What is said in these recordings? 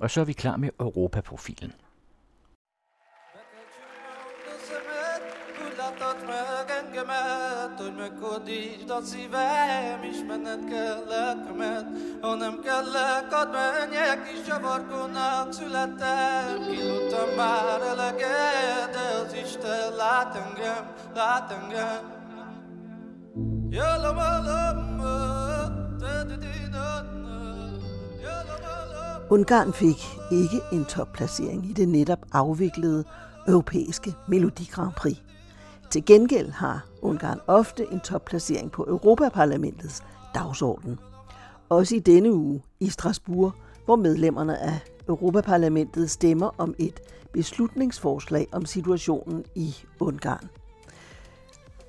Og så er vi klar med Europaprofilen. engemet Hogy Ungarn fik ikke en topplacering i det netop afviklede europæiske Melodi Grand Prix. Til gengæld har Ungarn ofte en topplacering på Europaparlamentets dagsorden. Også i denne uge i Strasbourg, hvor medlemmerne af Europaparlamentet stemmer om et beslutningsforslag om situationen i Ungarn.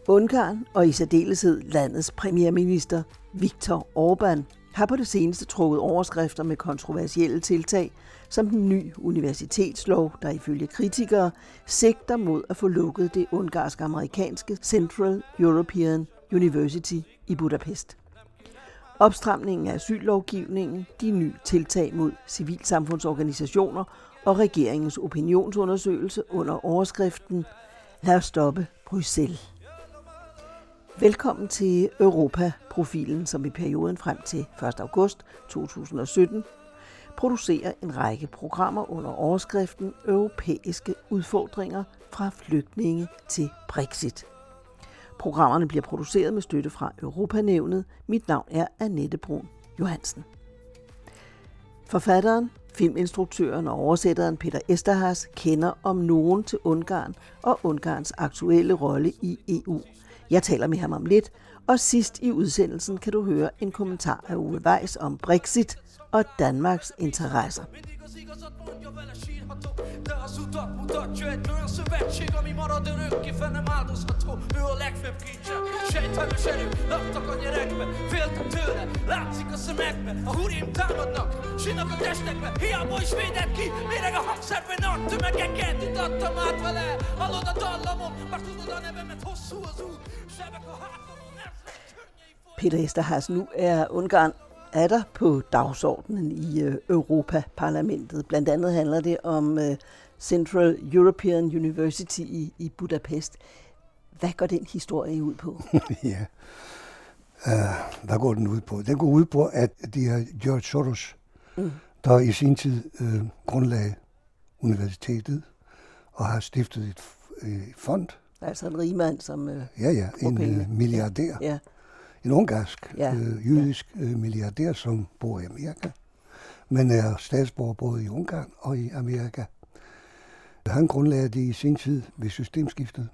Ungarn og i særdeleshed landets premierminister Viktor Orbán har på det seneste trukket overskrifter med kontroversielle tiltag, som den nye universitetslov, der ifølge kritikere sigter mod at få lukket det ungarsk-amerikanske Central European University i Budapest. Opstramningen af asyllovgivningen, de nye tiltag mod civilsamfundsorganisationer og regeringens opinionsundersøgelse under overskriften Lad os stoppe Bruxelles. Velkommen til Europa-profilen, som i perioden frem til 1. august 2017 producerer en række programmer under overskriften Europæiske udfordringer fra flygtninge til Brexit. Programmerne bliver produceret med støtte fra Europanævnet. Mit navn er Annette Brun Johansen. Forfatteren, filminstruktøren og oversætteren Peter Esterhaz kender om nogen til Ungarn og Ungarns aktuelle rolle i EU. Jeg taler med ham om lidt, og sidst i udsendelsen kan du høre en kommentar af Ove Weiss om Brexit og Danmarks interesser. Deres udop, udop, 21 ører, så hvad tjekker min mor, der det rykker, fandme meget, du så to, ører, læg 5G, sejtani serű Laktak a nyerekbe, féltem tőle Látszik a szemekbe, a hurim támadnak Sinak a testekbe, hiába is védett ki Méreg a hangszerben nagy tömegeket Itattam át vele, hallod a dallamon Már tudod a nevemet, hosszú az út Sebek a hátamon, Peter Esterhaz, nu er Ungarn er der på dagsordenen i øh, Europaparlamentet. Blandt andet handler det om øh, Central European University i Budapest. Hvad går den historie ud på? ja, uh, hvad går den ud på? Den går ud på, at det er George Soros, mm. der i sin tid uh, grundlagde universitetet og har stiftet et, et fond. Altså en rigmand, som uh, Ja, ja, en uh, milliardær. Ja en ungarsk ja. øh, jødisk øh, milliardær, som bor i Amerika, men er statsborger både i Ungarn og i Amerika. Han grundlagde det i sin tid ved systemskiftet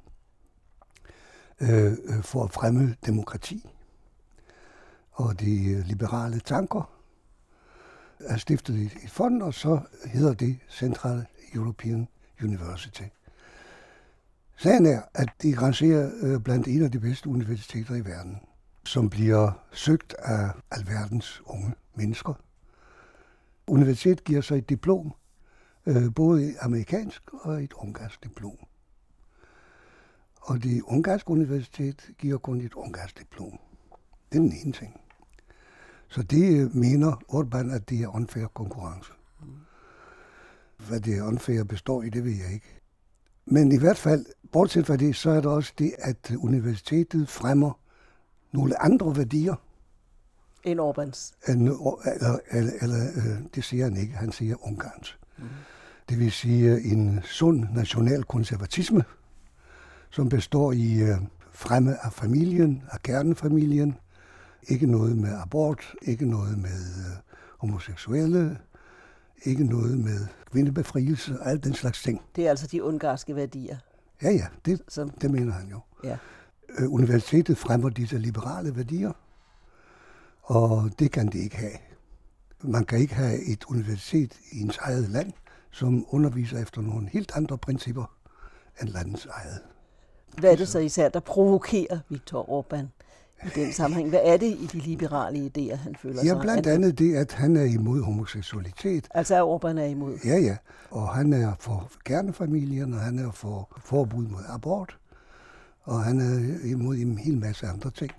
Øh, øh, for at fremme demokrati og de øh, liberale tanker. Er stiftet et, et fond, og så hedder det Central European University. Sagen er, at de rangerer øh, blandt en af de bedste universiteter i verden som bliver søgt af alverdens unge mennesker. Universitetet giver sig et diplom, øh, både et amerikansk og et ungarsk diplom. Og det ungarske universitet giver kun et ungarsk diplom. Det er den ene ting. Så det øh, mener Orbán, at det er unfair konkurrence. Hvad det unfair består i, det ved jeg ikke. Men i hvert fald, bortset fra det, så er der også det, at universitetet fremmer nogle andre værdier. End Orbans? End, eller, eller, eller, øh, det siger han ikke, han siger Ungarns. Mm. Det vil sige en sund national konservatisme, som består i øh, fremme af familien, af kernefamilien, ikke noget med abort, ikke noget med øh, homoseksuelle, ikke noget med kvindebefrielse, alt den slags ting. Det er altså de ungarske værdier? Ja, ja, det, som... det mener han jo. Ja øh, universitetet fremmer disse liberale værdier, og det kan det ikke have. Man kan ikke have et universitet i ens eget land, som underviser efter nogle helt andre principper end landets eget. Hvad er det så især, der provokerer Viktor Orbán i den sammenhæng? Hvad er det i de liberale idéer, han føler sig? Ja, blandt andet det, at han er imod homoseksualitet. Altså at Orbán er imod? Ja, ja. Og han er for kernefamilien, og han er for forbud mod abort og han er imod en hel masse andre ting,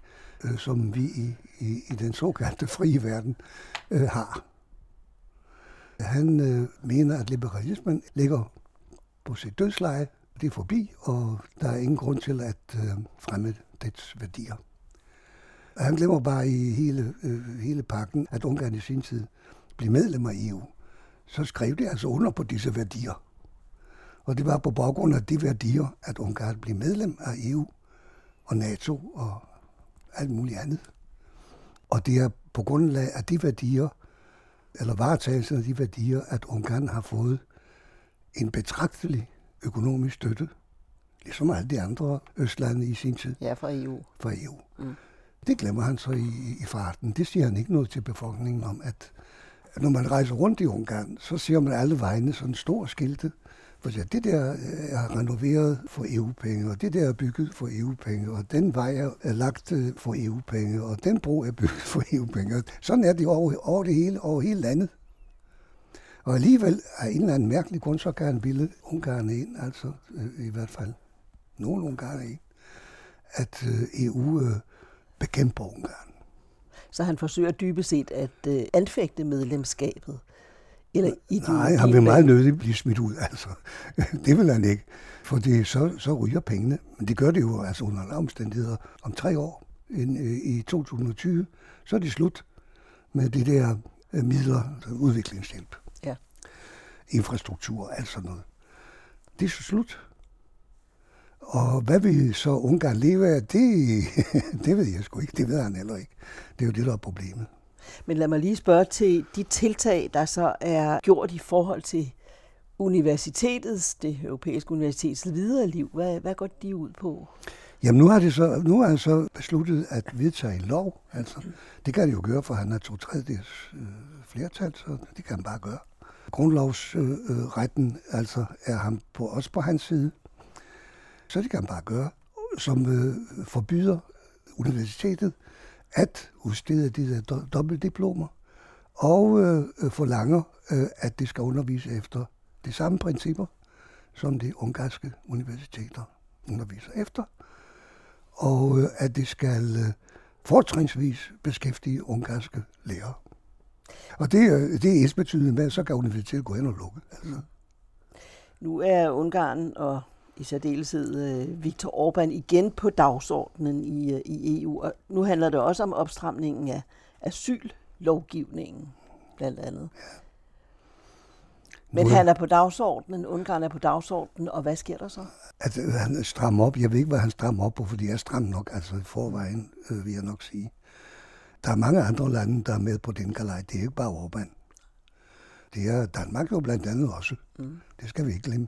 øh, som vi i, i, i den såkaldte frie verden øh, har. Han øh, mener, at liberalismen ligger på sit dødsleje. Det er forbi, og der er ingen grund til at øh, fremme dets værdier. Og han glemmer bare i hele, øh, hele pakken, at Ungarn i sin tid blev medlem af EU. Så skrev de altså under på disse værdier. Og det var på baggrund af de værdier, at Ungarn blev medlem af EU og NATO og alt muligt andet. Og det er på grundlag af de værdier, eller varetagelsen af de værdier, at Ungarn har fået en betragtelig økonomisk støtte, ligesom alle de andre østlande i sin tid. Ja, fra EU. Fra EU. Mm. Det glemmer han så i, i farten. Det siger han ikke noget til befolkningen om, at når man rejser rundt i Ungarn, så ser man alle vegne sådan en stor skilte, for det der er renoveret for EU-penge, og det der er bygget for EU-penge, og den vej er lagt øh, for EU-penge, og den bro er bygget for EU-penge. Sådan er det over, over det hele, over hele landet. Og alligevel af en eller anden mærkelig grund, så kan han bilde Ungarn ind, altså øh, i hvert fald nogle Ungarn ind, at øh, EU bekæmper Ungarn. Så han forsøger dybest set at anfægte medlemskabet. Eller ideologi? Nej, han vil meget nødigt blive smidt ud, altså. Det vil han ikke, for det, så, så ryger pengene. Men det gør det jo altså under alle omstændigheder. Om tre år, i 2020, så er det slut med det der øh, midler, udviklingshjælp. Infrastruktur, alt sådan noget. Det er så slut. Og hvad vil så Ungarn leve af, det, det ved jeg sgu ikke. Det ved han heller ikke. Det er jo det, der er problemet. Men lad mig lige spørge til de tiltag, der så er gjort i forhold til universitetets, det europæiske universitets videre liv. Hvad, hvad går de ud på? Jamen nu har, det så, nu har han så besluttet at vedtage en lov. Altså, det kan han jo gøre, for han har to tredjedels øh, flertal, så det kan han bare gøre. Grundlovsretten øh, altså er ham på, også på hans side. Så det kan han bare gøre, som øh, forbyder universitetet at udstede de der dobbeltdiplomer, og øh, forlanger, øh, at det skal undervise efter de samme principper, som de ungarske universiteter underviser efter, og øh, at det skal øh, fortrinsvis beskæftige ungarske lærere. Og det, det er ens betydende med, at så kan universitetet gå hen og lukke. Altså. Nu er Ungarn og i særdeleshed øh, Viktor Orbán igen på dagsordenen i, øh, i EU. Og nu handler det også om opstramningen af asyllovgivningen, blandt andet. Ja. Men han er på dagsordenen, Ungarn er på dagsordenen, og hvad sker der så? At øh, han strammer op. Jeg ved ikke, hvad han strammer op på, fordi jeg er stram nok, altså i forvejen, øh, vil jeg nok sige. Der er mange andre lande, der er med på den galej. Det er ikke bare Orbán. Det er Danmark jo blandt andet også. Mm. Det skal vi ikke glemme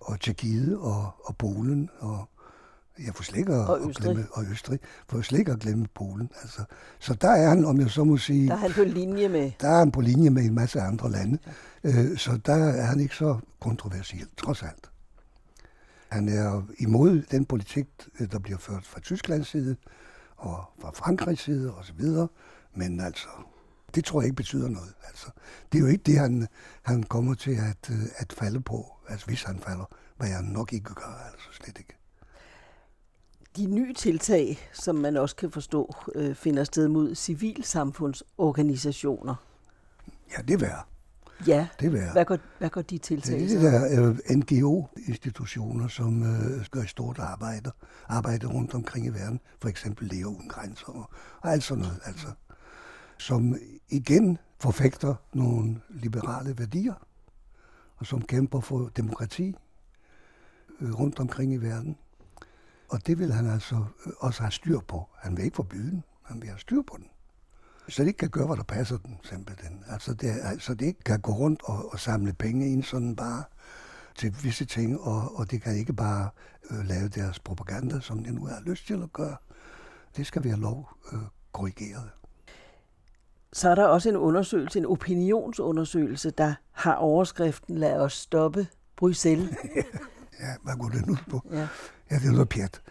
og Tjekkiet og, og Polen og jeg får slet ikke at, og Østrig. glemme, og Østrig, for slet ikke at glemme Polen. Altså, så der er han, om jeg så må sige... Der er han på linje med... Der er han på linje med en masse andre lande. Ja. Øh, så der er han ikke så kontroversiel, trods alt. Han er imod den politik, der bliver ført fra Tysklands side, og fra Frankrigs side osv., men altså, det tror jeg ikke betyder noget. Altså, det er jo ikke det, han, han kommer til at, øh, at falde på, altså hvis han falder, hvad jeg nok ikke gør, altså slet ikke. De nye tiltag, som man også kan forstå, øh, finder sted mod civilsamfundsorganisationer. Ja, det er værd. Ja, det er hvad, går, hvad går de tiltag Det er de der uh, NGO-institutioner, som uh, gør et stort arbejde, arbejde rundt omkring i verden. For eksempel Læger Uden Grænser og, og alt sådan noget. Altså som igen forfægter nogle liberale værdier, og som kæmper for demokrati øh, rundt omkring i verden. Og det vil han altså øh, også have styr på. Han vil ikke forbyde den, han vil have styr på den. Så det ikke kan gøre, hvad der passer den, simpelthen. Altså det, altså det ikke kan gå rundt og, og samle penge ind sådan bare til visse ting, og, og det kan ikke bare øh, lave deres propaganda, som de nu har lyst til at gøre. Det skal være lov øh, korrigeret så er der også en undersøgelse, en opinionsundersøgelse, der har overskriften Lad os stoppe Bruxelles. ja, hvad går det nu på? Ja. ja, det er noget pjat.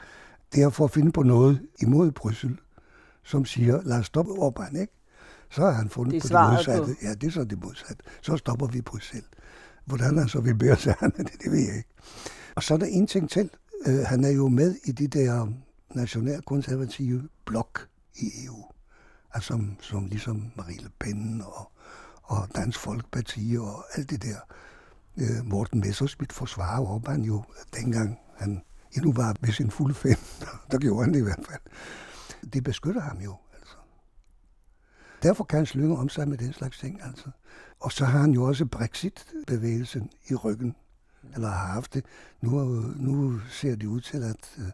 Det er for at finde på noget imod Bruxelles, som siger, lad os stoppe Orbán, ikke? Så har han fundet det på det modsatte. På. Ja, det er så det modsatte. Så stopper vi Bruxelles. Hvordan han så vil bære sig det, det ved jeg ikke. Og så er der en ting til. Uh, han er jo med i de der nationalkonservative blok i EU altså som, som ligesom Marie Le Pen og, og Dansk Folkeparti og alt det der. Øh, Morten Messersmith forsvarer Orbán jo dengang han endnu var ved sin fulde fem. Der gjorde han det i hvert fald. Det beskytter ham jo. Altså. Derfor kan han slynge om sig med den slags ting. Altså. Og så har han jo også Brexit-bevægelsen i ryggen eller har haft det. Nu, nu ser det ud til, at øh,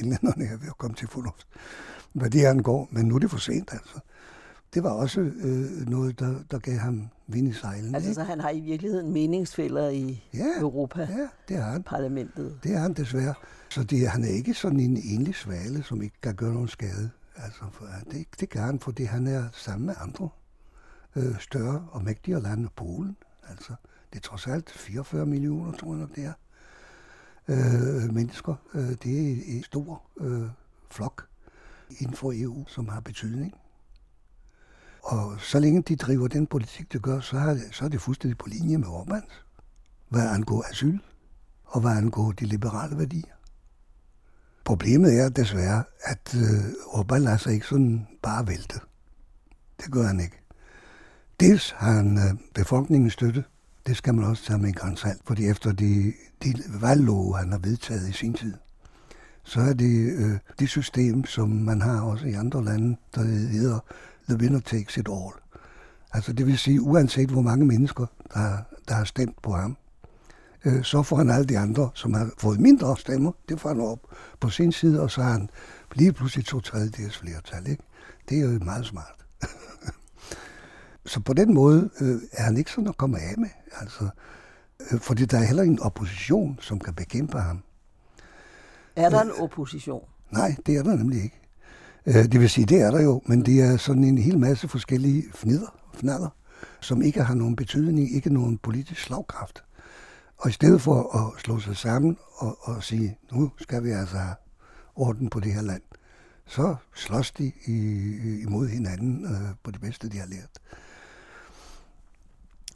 englænderne er ved at komme til fornuft, hvad det angår, men nu er det for sent altså. Det var også øh, noget, der, der gav ham vind i sejlen. Altså, ikke? så han har i virkeligheden meningsfælder i ja, Europa? Ja, det har han. Parlamentet? Det er han desværre. Så det, han er ikke sådan en enlig svale, som ikke kan gøre nogen skade. Altså, for det, det kan han, fordi han er sammen med andre øh, større og mægtigere lande, Polen. Altså, det er trods alt 44 millioner, tror jeg nok det er, øh, mennesker. Øh, det er en stor øh, flok inden for EU, som har betydning. Og så længe de driver den politik, de gør, så er, det, så er det fuldstændig på linje med Orbáns. hvad angår asyl og hvad angår de liberale værdier. Problemet er desværre, at øh, Orbán lader sig ikke sådan bare vælte. Det gør han ikke. Dels har han øh, befolkningens støtte, det skal man også tage med en grænsalt, fordi efter de, de valglove, han har vedtaget i sin tid, så er det øh, det system, som man har også i andre lande, der hedder the winner takes it all. Altså det vil sige, uanset hvor mange mennesker, der, der har stemt på ham, øh, så får han alle de andre, som har fået mindre stemmer, det får han op på sin side, og så har han lige pludselig to tredjedels flertal. Ikke? Det er jo meget smart. Så på den måde øh, er han ikke sådan at komme af med. Altså, øh, fordi der er heller ingen opposition, som kan bekæmpe ham. Er der en opposition? Nej, det er der nemlig ikke. Øh, det vil sige, det er der jo, men det er sådan en hel masse forskellige fnider, fnader, som ikke har nogen betydning, ikke nogen politisk slagkraft. Og i stedet for at slå sig sammen og, og sige, nu skal vi altså have orden på det her land, så slås de i, imod hinanden øh, på det bedste, de har lært.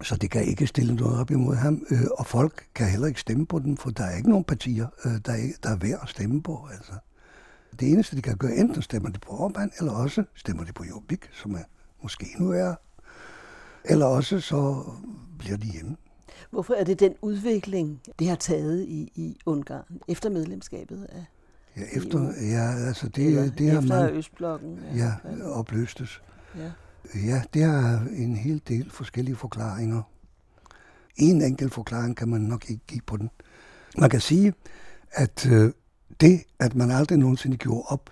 Så det kan ikke stille noget op imod ham, øh, og folk kan heller ikke stemme på dem, for der er ikke nogen partier, øh, der, er, der er værd at stemme på. Altså. Det eneste, de kan gøre, enten stemmer de på Orbán, eller også stemmer de på Jobbik, som er måske nu er, eller også så bliver de hjemme. Hvorfor er det den udvikling, det har taget i, i Ungarn efter medlemskabet af Ja, efter, ja, altså det, det har man... Østblokken. Ja, ja opløstes. Ja. Ja, det har en hel del forskellige forklaringer. En enkelt forklaring kan man nok ikke give på den. Man kan sige, at øh, det, at man aldrig nogensinde gjorde op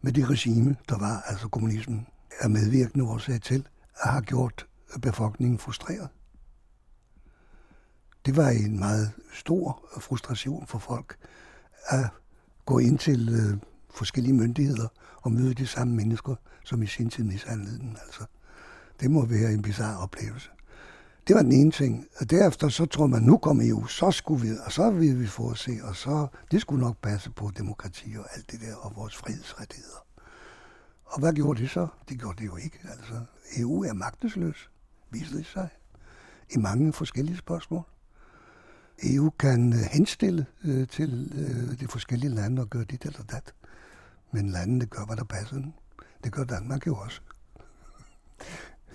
med det regime, der var, altså kommunismen, er medvirkende årsag til, at har gjort befolkningen frustreret. Det var en meget stor frustration for folk at gå ind til øh, forskellige myndigheder og møde de samme mennesker, som i sin tid mishandlede den. Altså, det må være en bizarre oplevelse. Det var den ene ting. Og derefter så tror man, nu kommer EU, så skulle vi, og så vil vi få at se, og så, det skulle nok passe på demokrati og alt det der, og vores frihedsrettigheder. Og hvad gjorde det så? Det gjorde det jo ikke. Altså, EU er magtesløs, viser det sig, i mange forskellige spørgsmål. EU kan øh, henstille øh, til øh, de forskellige lande og gøre dit eller dat. Men landene gør, hvad der passer dem. Det gør Danmark jo også.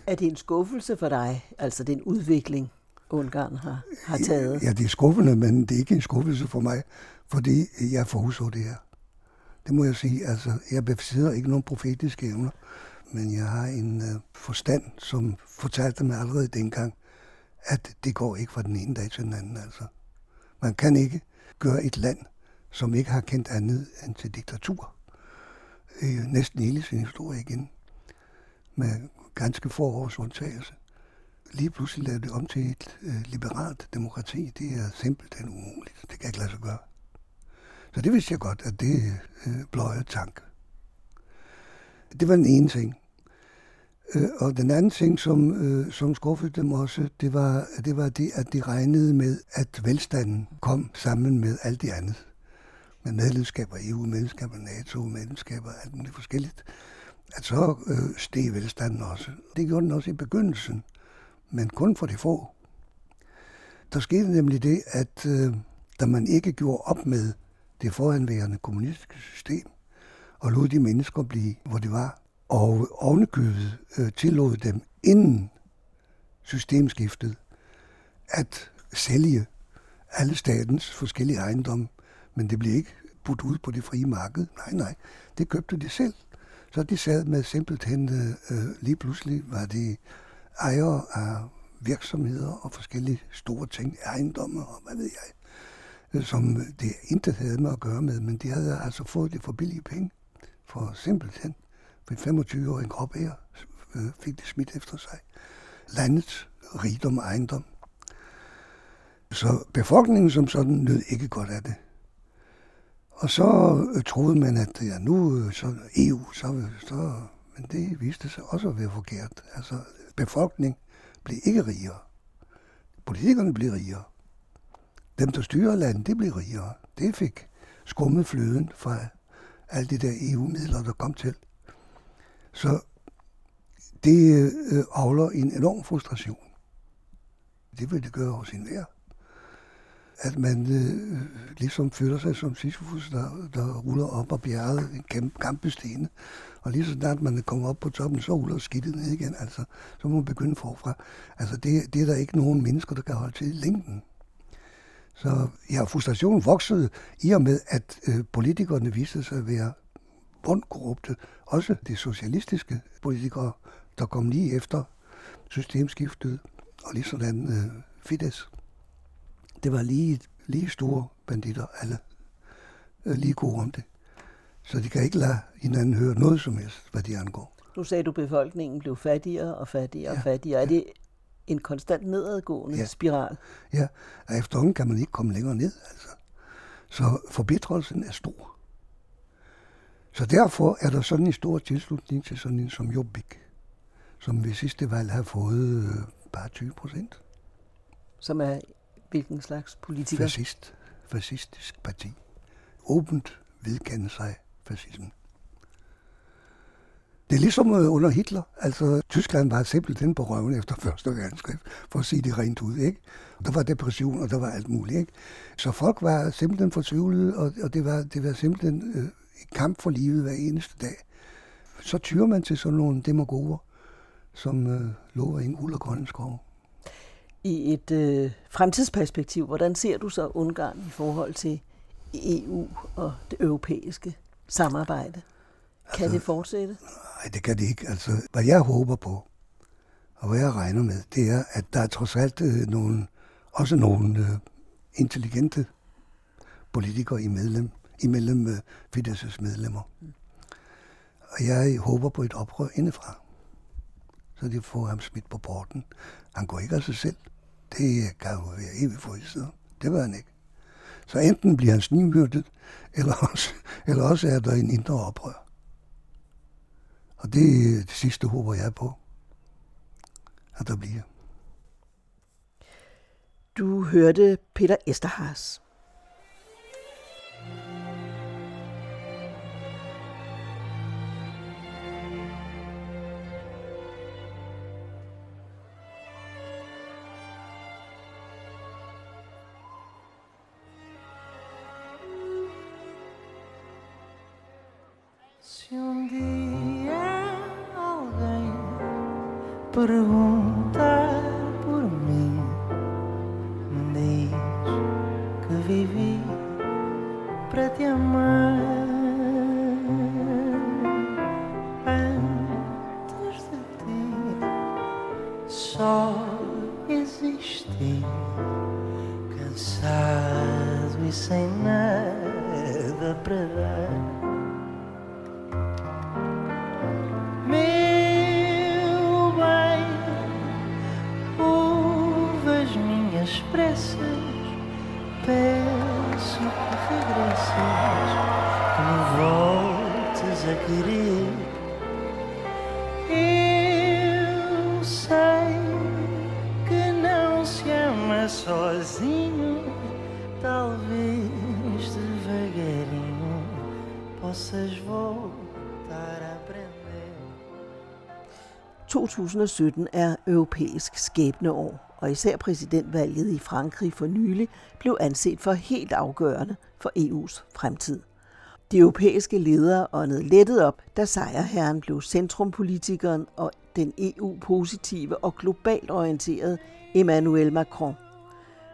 Er det en skuffelse for dig, altså den udvikling, Ungarn har, har taget? Ja, det er skuffende, men det er ikke en skuffelse for mig, fordi jeg forudså det her. Det må jeg sige. Altså, jeg besidder ikke nogen profetiske evner, men jeg har en uh, forstand, som fortalte mig allerede dengang, at det går ikke fra den ene dag til den anden. Altså. Man kan ikke gøre et land, som ikke har kendt andet end til diktatur, øh, næsten hele sin historie igen, med ganske få års undtagelse. Lige pludselig lavede det om til et øh, liberalt demokrati. Det er simpelthen umuligt. Det kan ikke lade sig gøre. Så det vidste jeg godt, at det øh, bløje tanke. Det var den ene ting. Øh, og den anden ting, som, øh, som skuffede dem også, det var, det var det, at de regnede med, at velstanden kom sammen med alt det andet. Med medlemskaber EU, medlemskaber NATO, medlemskaber alt muligt forskelligt. At så øh, steg velstanden også. Det gjorde den også i begyndelsen, men kun for de få. Der skete nemlig det, at øh, da man ikke gjorde op med det foranværende kommunistiske system, og lod de mennesker blive, hvor de var, og ovenikøbet øh, tillod dem inden systemskiftet at sælge alle statens forskellige ejendomme, men det blev ikke budt ud på det frie marked. Nej, nej, det købte de selv. Så de sad med simpelthen, øh, lige pludselig var de ejere af virksomheder og forskellige store ting, ejendomme og hvad ved jeg, øh, som det intet havde med at gøre med, men de havde altså fået det for billige penge, for simpelthen for 25 år en krop her, øh, fik det smidt efter sig. Landets rigdom og ejendom. Så befolkningen som sådan nød ikke godt af det. Og så øh, troede man, at ja, nu øh, så EU, så, så, men det viste sig også at være forkert. Altså, befolkning blev ikke rigere. Politikerne blev rigere. Dem, der styrer landet, det blev rigere. Det fik skummet fløden fra alle de der EU-midler, der kom til. Så det øh, avler en enorm frustration. Det vil det gøre hos enhver. At man øh, ligesom føler sig som Sisyphus, der, der ruller op og bjerget en kæmpe, kæmpe stene. Og lige så snart man kommer op på toppen, så ruller skidtet ned igen. Altså, så må man begynde forfra. Altså, det, det er der ikke nogen mennesker, der kan holde til i længden. Så ja, frustrationen voksede i og med, at øh, politikerne viste sig at være bundkorrupte. Også de socialistiske politikere, der kom lige efter systemskiftet, og lige sådan øh, Fidesz. Det var lige, lige store banditter, alle øh, lige gode om det. Så de kan ikke lade hinanden høre noget som helst, hvad de angår. Nu sagde du, at befolkningen blev fattigere og fattigere ja, og fattigere. Er det en konstant nedadgående ja. spiral? Ja, og efterhånden kan man ikke komme længere ned. Altså. Så forbitrelsen er stor. Så derfor er der sådan en stor tilslutning til sådan en som Jobbik, som ved sidste valg har fået øh, bare 20 procent. Som er hvilken slags politiker? Fascist. Fascistisk parti. Åbent vedkende sig fascismen. Det er ligesom øh, under Hitler. Altså, Tyskland var simpelthen på røven efter første verdenskrig, for at sige det rent ud. Ikke? Der var depression, og der var alt muligt. Ikke? Så folk var simpelthen fortvivlede, og, og det, var, det var simpelthen øh, en kamp for livet hver eneste dag. Så tyrer man til sådan nogle demagoger, som øh, lover ingen uld og grønne skove. I et øh, fremtidsperspektiv, hvordan ser du så Ungarn i forhold til EU og det europæiske samarbejde? Kan altså, det fortsætte? Nej, det kan det ikke. Altså, hvad jeg håber på, og hvad jeg regner med, det er, at der er trods alt øh, nogle, også nogle øh, intelligente politikere i medlem, imellem øh, Fidesz' medlemmer. Mm. Og jeg håber på et oprør indefra, så de får ham smidt på porten. Han går ikke af sig selv. Det øh, kan jo være evigt for i Det var han ikke. Så enten bliver han snimyrdet, eller også, eller også er der en indre oprør. Og det er øh, det sidste håber jeg på, at der bliver. Du hørte Peter Esterhars. Perguntar por mim, diz que vivi para te amar. Antes de ti, só existi cansado e sem 2017 er europæisk skæbneår, og især præsidentvalget i Frankrig for nylig blev anset for helt afgørende for EU's fremtid. De europæiske ledere åndede lettet op, da sejrherren blev centrumpolitikeren og den EU-positive og globalt orienterede Emmanuel Macron.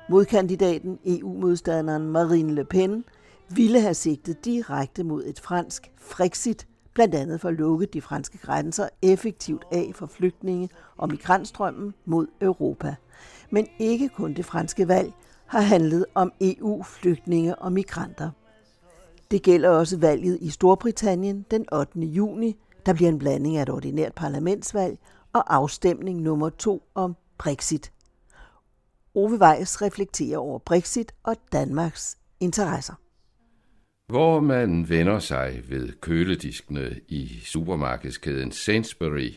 Modkandidaten, EU-modstanderen Marine Le Pen, ville have sigtet direkte mod et fransk Frexit, blandt andet for at lukke de franske grænser effektivt af for flygtninge og migrantstrømmen mod Europa. Men ikke kun det franske valg har handlet om EU-flygtninge og migranter. Det gælder også valget i Storbritannien den 8. juni, der bliver en blanding af et ordinært parlamentsvalg og afstemning nummer to om Brexit. Ove Weiss reflekterer over Brexit og Danmarks interesser. Hvor man vender sig ved kølediskene i supermarkedskæden Sainsbury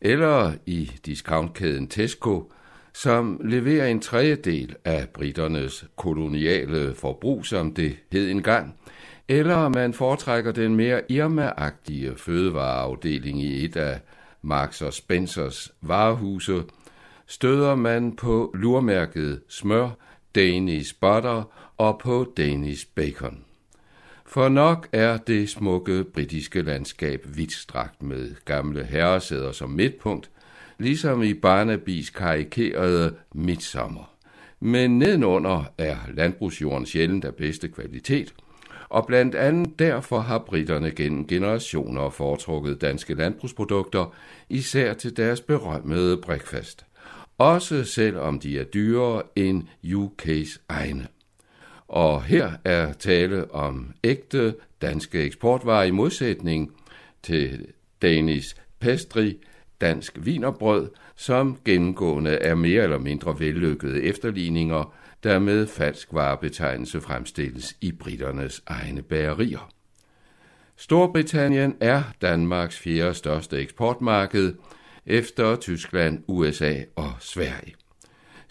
eller i discountkæden Tesco, som leverer en tredjedel af britternes koloniale forbrug, som det hed engang, eller man foretrækker den mere Irma-agtige fødevareafdeling i et af Marks og Spencers varehuse, støder man på lurmærket smør, Danish butter og på Danish bacon. For nok er det smukke britiske landskab vidtstrakt med gamle herresæder som midtpunkt, ligesom i Barnabys karikerede Midsommer. Men nedenunder er landbrugsjorden sjældent af bedste kvalitet, og blandt andet derfor har britterne gennem generationer foretrukket danske landbrugsprodukter, især til deres berømmede breakfast. Også selvom de er dyrere end UK's egne. Og her er tale om ægte danske eksportvarer i modsætning til Danish pastry, dansk vinerbrød, som gennemgående er mere eller mindre vellykkede efterligninger, der med falsk varebetegnelse fremstilles i britternes egne bagerier. Storbritannien er Danmarks fjerde største eksportmarked efter Tyskland, USA og Sverige.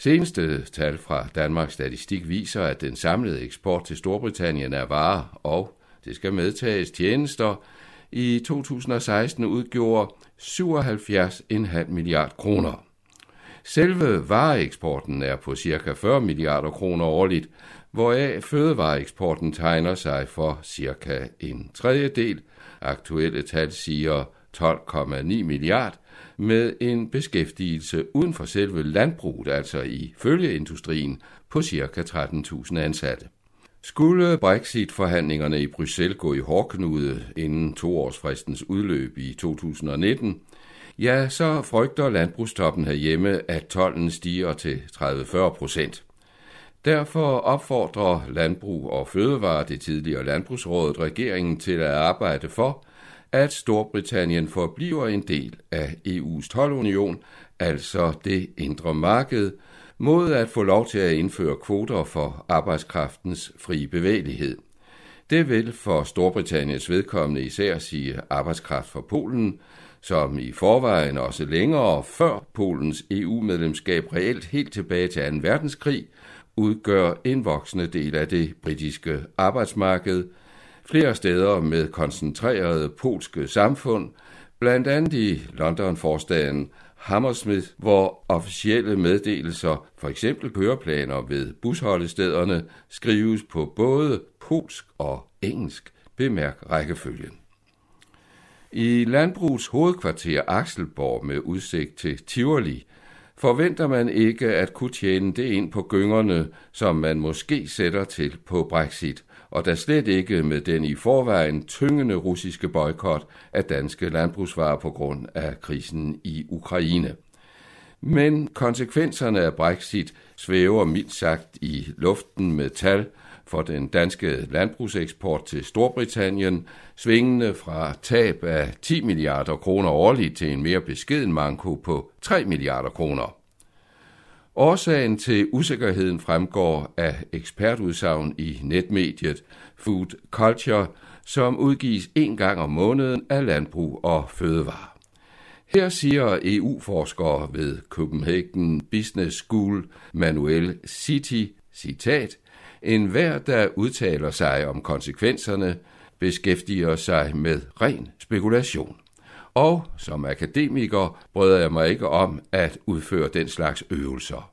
Seneste tal fra Danmarks Statistik viser, at den samlede eksport til Storbritannien af varer og, det skal medtages, tjenester, i 2016 udgjorde 77,5 milliard kroner. Selve vareeksporten er på ca. 40 milliarder kroner årligt, hvoraf fødevareeksporten tegner sig for ca. en tredjedel. Aktuelle tal siger 12,9 milliard, med en beskæftigelse uden for selve landbruget, altså i følgeindustrien, på ca. 13.000 ansatte. Skulle Brexit-forhandlingerne i Bruxelles gå i hårdknude inden toårsfristens udløb i 2019, ja, så frygter landbrugstoppen herhjemme, at tollen stiger til 30-40 procent. Derfor opfordrer Landbrug og Fødevare det tidligere Landbrugsrådet regeringen til at arbejde for, at Storbritannien forbliver en del af EU's tolvunion, altså det indre marked, mod at få lov til at indføre kvoter for arbejdskraftens frie bevægelighed. Det vil for Storbritanniens vedkommende især sige arbejdskraft fra Polen, som i forvejen også længere før Polens EU-medlemskab reelt helt tilbage til 2. verdenskrig, udgør en voksende del af det britiske arbejdsmarked, flere steder med koncentrerede polske samfund, blandt andet i London-forstaden Hammersmith, hvor officielle meddelelser, for eksempel køreplaner ved busholdestederne, skrives på både polsk og engelsk. Bemærk rækkefølgen. I landbrugs hovedkvarter Akselborg med udsigt til Tivoli forventer man ikke at kunne tjene det ind på gyngerne, som man måske sætter til på Brexit, og da slet ikke med den i forvejen tyngende russiske boykot af danske landbrugsvarer på grund af krisen i Ukraine. Men konsekvenserne af Brexit svæver mildt sagt i luften med tal for den danske landbrugseksport til Storbritannien, svingende fra tab af 10 milliarder kroner årligt til en mere beskeden manko på 3 milliarder kroner. Årsagen til usikkerheden fremgår af ekspertudsagn i netmediet Food Culture, som udgives en gang om måneden af Landbrug og Fødevare. Her siger EU-forskere ved Copenhagen Business School Manuel City, citat, en hver, der udtaler sig om konsekvenserne, beskæftiger sig med ren spekulation. Og som akademiker bryder jeg mig ikke om at udføre den slags øvelser.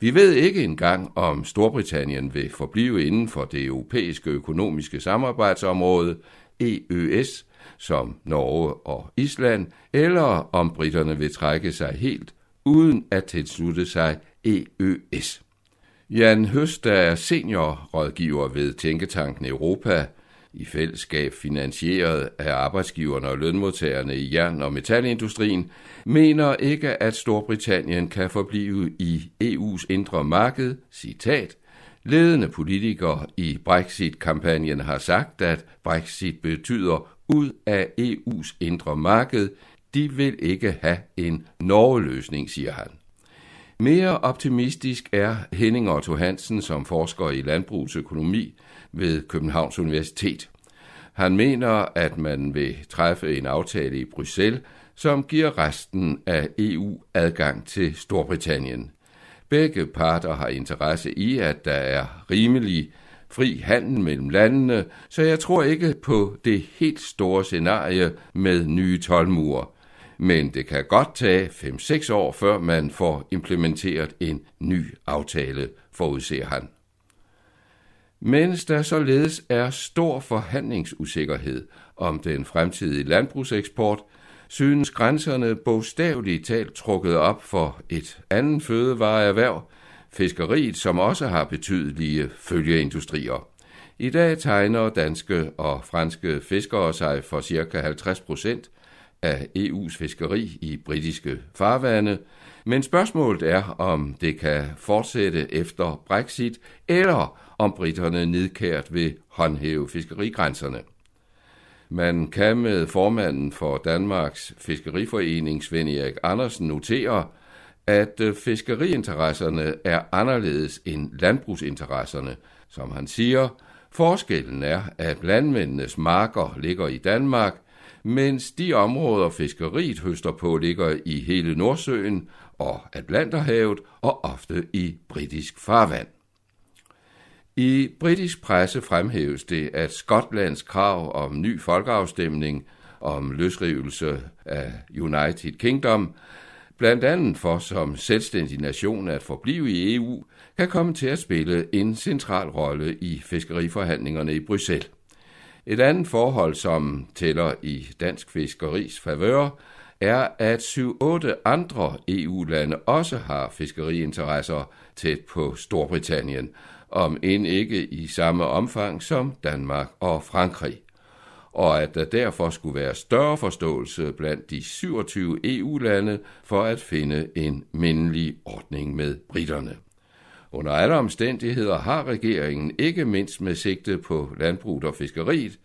Vi ved ikke engang, om Storbritannien vil forblive inden for det europæiske økonomiske samarbejdsområde, EØS, som Norge og Island, eller om britterne vil trække sig helt uden at tilslutte sig EØS. Jan Høst er seniorrådgiver ved Tænketanken Europa, i fællesskab finansieret af arbejdsgiverne og lønmodtagerne i jern- og metalindustrien, mener ikke, at Storbritannien kan forblive i EU's indre marked, citat, Ledende politikere i Brexit-kampagnen har sagt, at Brexit betyder ud af EU's indre marked. De vil ikke have en Norge-løsning, siger han. Mere optimistisk er Henning Otto Hansen som forsker i landbrugsøkonomi ved Københavns Universitet. Han mener, at man vil træffe en aftale i Bruxelles, som giver resten af EU adgang til Storbritannien. Begge parter har interesse i, at der er rimelig fri handel mellem landene, så jeg tror ikke på det helt store scenarie med nye tolvmure. Men det kan godt tage 5-6 år, før man får implementeret en ny aftale, forudser han. Mens der således er stor forhandlingsusikkerhed om den fremtidige landbrugseksport, synes grænserne bogstaveligt talt trukket op for et andet fødevareerhverv, fiskeriet, som også har betydelige følgeindustrier. I dag tegner danske og franske fiskere sig for ca. 50 procent af EU's fiskeri i britiske farvande, men spørgsmålet er, om det kan fortsætte efter Brexit, eller om britterne nedkært vil håndhæve fiskerigrænserne. Man kan med formanden for Danmarks Fiskeriforening, Svend Erik Andersen, notere, at øh, fiskeriinteresserne er anderledes end landbrugsinteresserne. Som han siger, forskellen er, at landmændenes marker ligger i Danmark, mens de områder fiskeriet høster på ligger i hele Nordsøen og Atlanterhavet og ofte i britisk farvand. I britisk presse fremhæves det, at Skotlands krav om ny folkeafstemning om løsrivelse af United Kingdom, blandt andet for som selvstændig nation at forblive i EU, kan komme til at spille en central rolle i fiskeriforhandlingerne i Bruxelles. Et andet forhold, som tæller i dansk fiskeris favør, er, at 7-8 andre EU-lande også har fiskeriinteresser tæt på Storbritannien, om end ikke i samme omfang som Danmark og Frankrig, og at der derfor skulle være større forståelse blandt de 27 EU-lande for at finde en mindelig ordning med britterne. Under alle omstændigheder har regeringen, ikke mindst med sigte på landbrug og fiskeriet,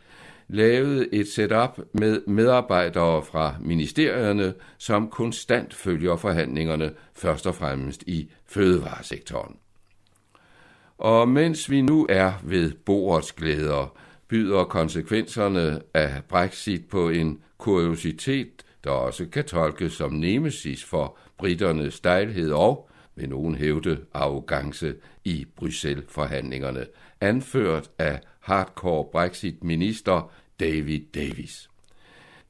lavet et setup med medarbejdere fra ministerierne, som konstant følger forhandlingerne, først og fremmest i fødevaresektoren. Og mens vi nu er ved bordets glæder, byder konsekvenserne af Brexit på en kuriositet, der også kan tolkes som nemesis for britternes stejlhed og, med nogen hævde, arrogance i Bruxelles-forhandlingerne, anført af hardcore Brexit-minister David Davis.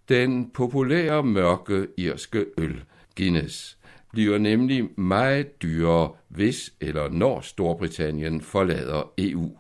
Den populære mørke irske øl, Guinness, bliver nemlig meget dyrere, hvis eller når Storbritannien forlader EU.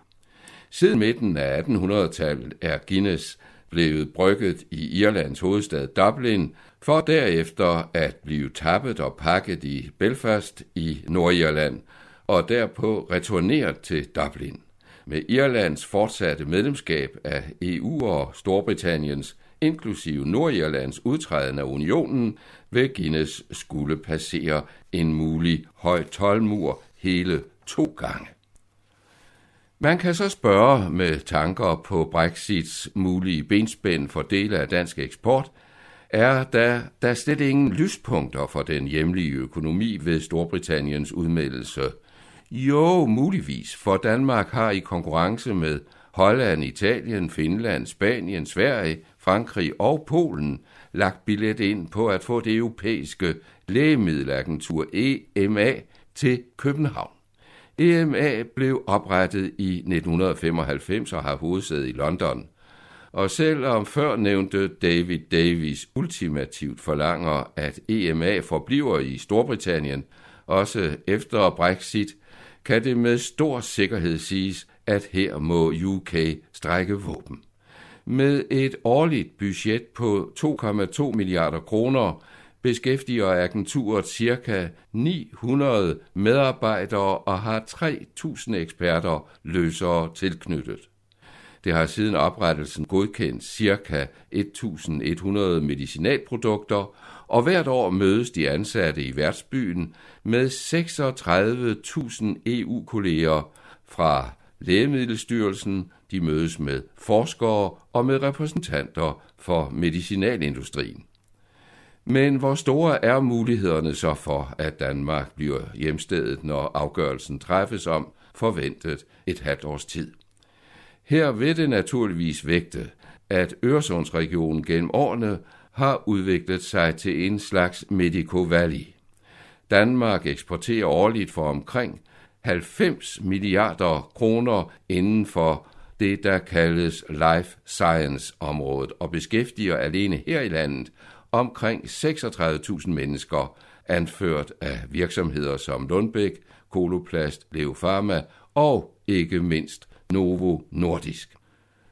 Siden midten af 1800-tallet er Guinness blevet brygget i Irlands hovedstad Dublin, for derefter at blive tappet og pakket i Belfast i Nordirland, og derpå returneret til Dublin. Med Irlands fortsatte medlemskab af EU og Storbritanniens inklusive Nordirlands udtræden af unionen, vil Guinness skulle passere en mulig høj tolvmur hele to gange. Man kan så spørge med tanker på Brexits mulige benspænd for dele af dansk eksport, er der, der slet ingen lyspunkter for den hjemlige økonomi ved Storbritanniens udmeldelse. Jo, muligvis, for Danmark har i konkurrence med Holland, Italien, Finland, Spanien, Sverige, Frankrig og Polen lagt billet ind på at få det europæiske lægemiddelagentur EMA til København. EMA blev oprettet i 1995 og har hovedsæde i London. Og selvom førnævnte David Davis ultimativt forlanger, at EMA forbliver i Storbritannien, også efter Brexit, kan det med stor sikkerhed siges, at her må UK strække våben. Med et årligt budget på 2,2 milliarder kroner beskæftiger agenturet ca. 900 medarbejdere og har 3.000 eksperter løsere tilknyttet. Det har siden oprettelsen godkendt ca. 1.100 medicinalprodukter, og hvert år mødes de ansatte i værtsbyen med 36.000 EU-kolleger fra Lægemiddelstyrelsen, de mødes med forskere og med repræsentanter for medicinalindustrien. Men hvor store er mulighederne så for, at Danmark bliver hjemstedet, når afgørelsen træffes om forventet et halvt års tid? Her vil det naturligvis vægte, at Øresundsregionen gennem årene har udviklet sig til en slags Medico Valley. Danmark eksporterer årligt for omkring 90 milliarder kroner inden for det, der kaldes life science-området, og beskæftiger alene her i landet omkring 36.000 mennesker, anført af virksomheder som Lundbæk, Koloplast, Leo Pharma og ikke mindst Novo Nordisk.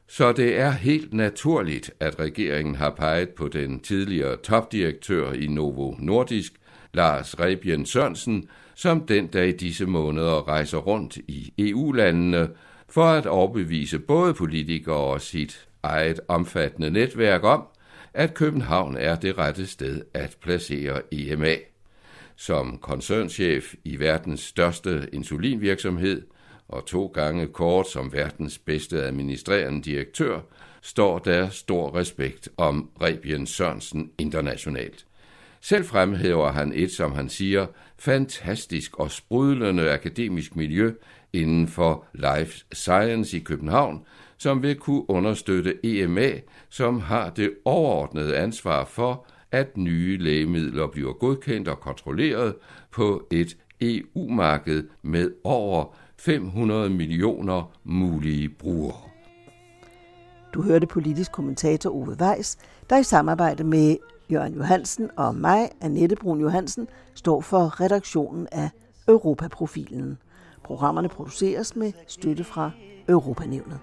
Så det er helt naturligt, at regeringen har peget på den tidligere topdirektør i Novo Nordisk, Lars Rebien Sørensen, som den dag i disse måneder rejser rundt i EU-landene for at overbevise både politikere og sit eget omfattende netværk om, at København er det rette sted at placere EMA. Som koncernchef i verdens største insulinvirksomhed og to gange kort som verdens bedste administrerende direktør, står der stor respekt om Rebien Sørensen internationalt. Selv fremhæver han et, som han siger, fantastisk og sprudlende akademisk miljø inden for life science i København, som vil kunne understøtte EMA, som har det overordnede ansvar for, at nye lægemidler bliver godkendt og kontrolleret på et EU-marked med over 500 millioner mulige brugere. Du hørte politisk kommentator Ove Weiss, der i samarbejde med Jørgen Johansen og mig, Annette Brun Johansen, står for redaktionen af Europaprofilen. Programmerne produceres med støtte fra Europanævnet.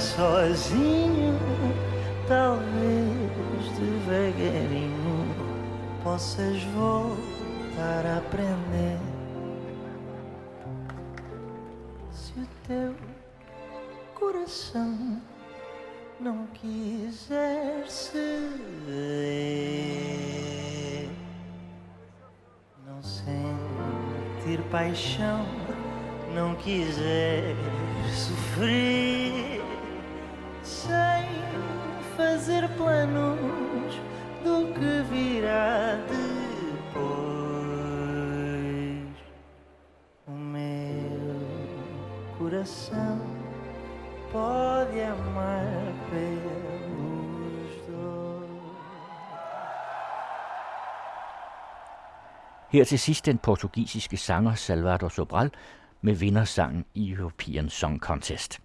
sozinho, talvez devagarinho possas voltar a aprender. Se o teu coração não quiser ser, paixão, não quiser sofrer, sem fazer planos do que virá depois. O meu coração pode amar pelos Her til sidst den portugisiske sanger Salvador Sobral med vindersangen i European Song Contest.